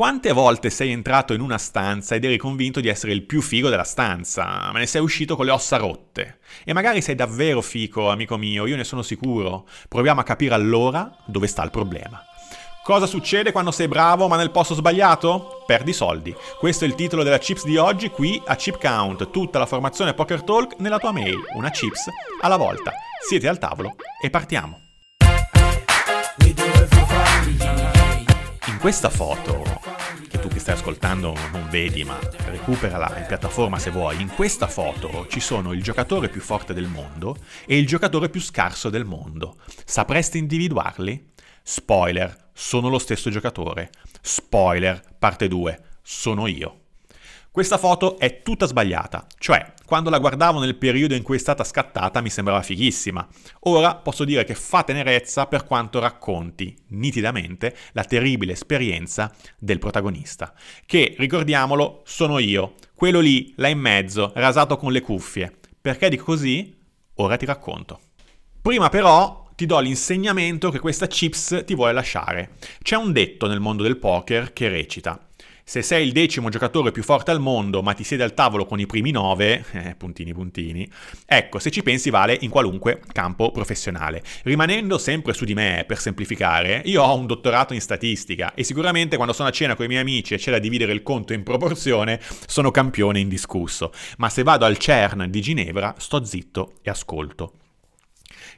Quante volte sei entrato in una stanza ed eri convinto di essere il più figo della stanza, ma ne sei uscito con le ossa rotte? E magari sei davvero fico, amico mio, io ne sono sicuro. Proviamo a capire allora dove sta il problema. Cosa succede quando sei bravo ma nel posto sbagliato? Perdi soldi. Questo è il titolo della Chips di oggi qui a Chip Count, tutta la formazione Poker Talk nella tua mail, una chips alla volta. Siete al tavolo e partiamo. In questa foto, stai ascoltando non vedi, ma recuperala in piattaforma se vuoi, in questa foto ci sono il giocatore più forte del mondo e il giocatore più scarso del mondo. Sapresti individuarli? Spoiler, sono lo stesso giocatore. Spoiler, parte 2, sono io. Questa foto è tutta sbagliata, cioè quando la guardavo nel periodo in cui è stata scattata mi sembrava fighissima. Ora posso dire che fa tenerezza per quanto racconti nitidamente la terribile esperienza del protagonista, che, ricordiamolo, sono io, quello lì, là in mezzo, rasato con le cuffie. Perché dico così? Ora ti racconto. Prima però ti do l'insegnamento che questa chips ti vuole lasciare. C'è un detto nel mondo del poker che recita se sei il decimo giocatore più forte al mondo, ma ti siedi al tavolo con i primi nove, eh, puntini puntini, ecco, se ci pensi vale in qualunque campo professionale. Rimanendo sempre su di me, per semplificare, io ho un dottorato in statistica e sicuramente quando sono a cena con i miei amici e c'è da dividere il conto in proporzione, sono campione indiscusso. Ma se vado al CERN di Ginevra, sto zitto e ascolto.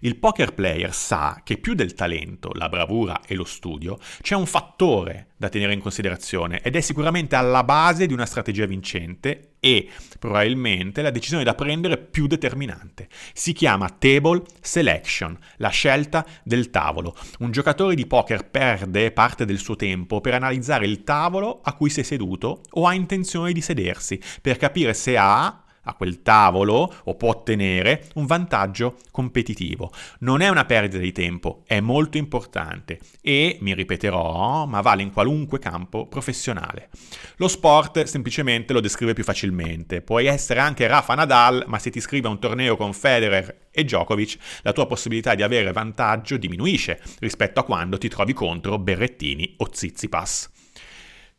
Il poker player sa che più del talento, la bravura e lo studio, c'è un fattore da tenere in considerazione ed è sicuramente alla base di una strategia vincente e probabilmente la decisione da prendere più determinante. Si chiama table selection, la scelta del tavolo. Un giocatore di poker perde parte del suo tempo per analizzare il tavolo a cui si è seduto o ha intenzione di sedersi, per capire se ha a quel tavolo o può ottenere un vantaggio competitivo. Non è una perdita di tempo, è molto importante e, mi ripeterò, ma vale in qualunque campo professionale. Lo sport semplicemente lo descrive più facilmente. Puoi essere anche Rafa Nadal, ma se ti iscrivi a un torneo con Federer e Djokovic, la tua possibilità di avere vantaggio diminuisce rispetto a quando ti trovi contro Berrettini o Zizipas.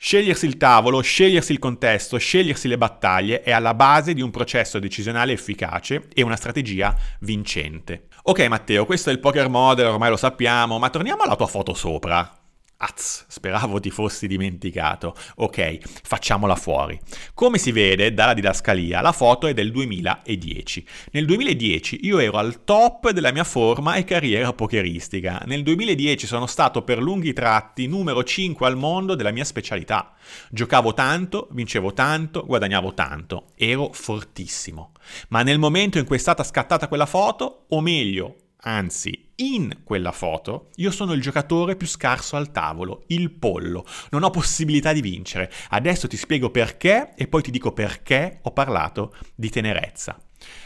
Scegliersi il tavolo, scegliersi il contesto, scegliersi le battaglie è alla base di un processo decisionale efficace e una strategia vincente. Ok Matteo, questo è il poker model, ormai lo sappiamo, ma torniamo alla tua foto sopra. Az, speravo ti fossi dimenticato. Ok, facciamola fuori. Come si vede dalla didascalia, la foto è del 2010. Nel 2010 io ero al top della mia forma e carriera pokeristica. Nel 2010 sono stato per lunghi tratti numero 5 al mondo della mia specialità. Giocavo tanto, vincevo tanto, guadagnavo tanto. Ero fortissimo. Ma nel momento in cui è stata scattata quella foto, o meglio, Anzi, in quella foto io sono il giocatore più scarso al tavolo, il pollo. Non ho possibilità di vincere. Adesso ti spiego perché e poi ti dico perché ho parlato di tenerezza.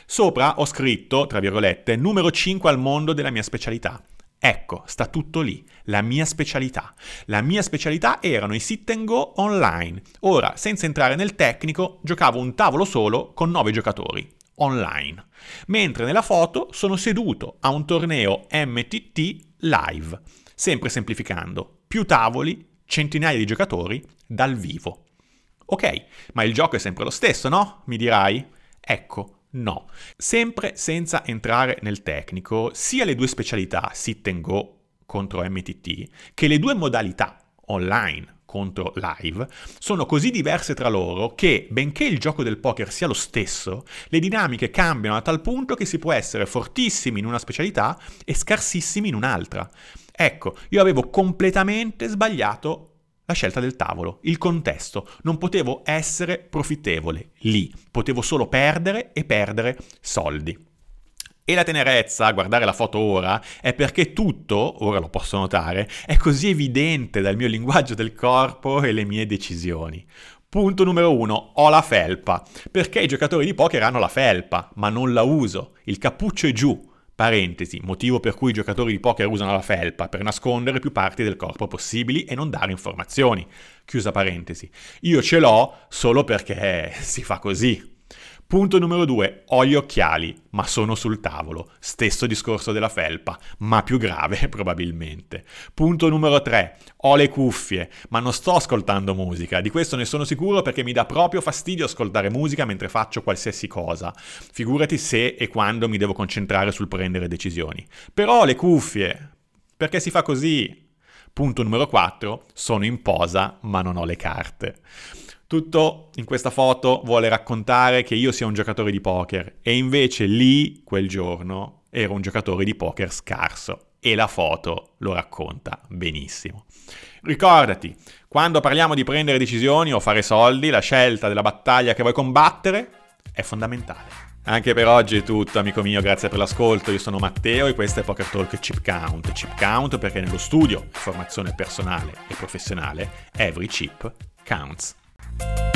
Sopra ho scritto, tra virgolette, numero 5 al mondo della mia specialità. Ecco, sta tutto lì, la mia specialità. La mia specialità erano i sit and go online. Ora, senza entrare nel tecnico, giocavo un tavolo solo con 9 giocatori online, mentre nella foto sono seduto a un torneo MTT live, sempre semplificando, più tavoli, centinaia di giocatori dal vivo. Ok, ma il gioco è sempre lo stesso, no? Mi dirai? Ecco, no. Sempre senza entrare nel tecnico, sia le due specialità sit and go contro MTT che le due modalità online contro live sono così diverse tra loro che, benché il gioco del poker sia lo stesso, le dinamiche cambiano a tal punto che si può essere fortissimi in una specialità e scarsissimi in un'altra. Ecco, io avevo completamente sbagliato la scelta del tavolo, il contesto. Non potevo essere profittevole lì, potevo solo perdere e perdere soldi. E la tenerezza a guardare la foto ora è perché tutto, ora lo posso notare, è così evidente dal mio linguaggio del corpo e le mie decisioni. Punto numero uno, ho la felpa. Perché i giocatori di poker hanno la felpa, ma non la uso. Il cappuccio è giù. Parentesi, motivo per cui i giocatori di poker usano la felpa, per nascondere più parti del corpo possibili e non dare informazioni. Chiusa parentesi. Io ce l'ho solo perché si fa così. Punto numero due, ho gli occhiali, ma sono sul tavolo. Stesso discorso della felpa, ma più grave probabilmente. Punto numero tre, ho le cuffie, ma non sto ascoltando musica. Di questo ne sono sicuro perché mi dà proprio fastidio ascoltare musica mentre faccio qualsiasi cosa. Figurati se e quando mi devo concentrare sul prendere decisioni. Però ho le cuffie, perché si fa così. Punto numero 4, sono in posa ma non ho le carte. Tutto in questa foto vuole raccontare che io sia un giocatore di poker e invece lì, quel giorno, ero un giocatore di poker scarso e la foto lo racconta benissimo. Ricordati, quando parliamo di prendere decisioni o fare soldi, la scelta della battaglia che vuoi combattere è fondamentale. Anche per oggi è tutto, amico mio, grazie per l'ascolto. Io sono Matteo e questo è Poker Talk Chip Count. Chip Count perché nello studio, formazione personale e professionale, every chip counts. Bye.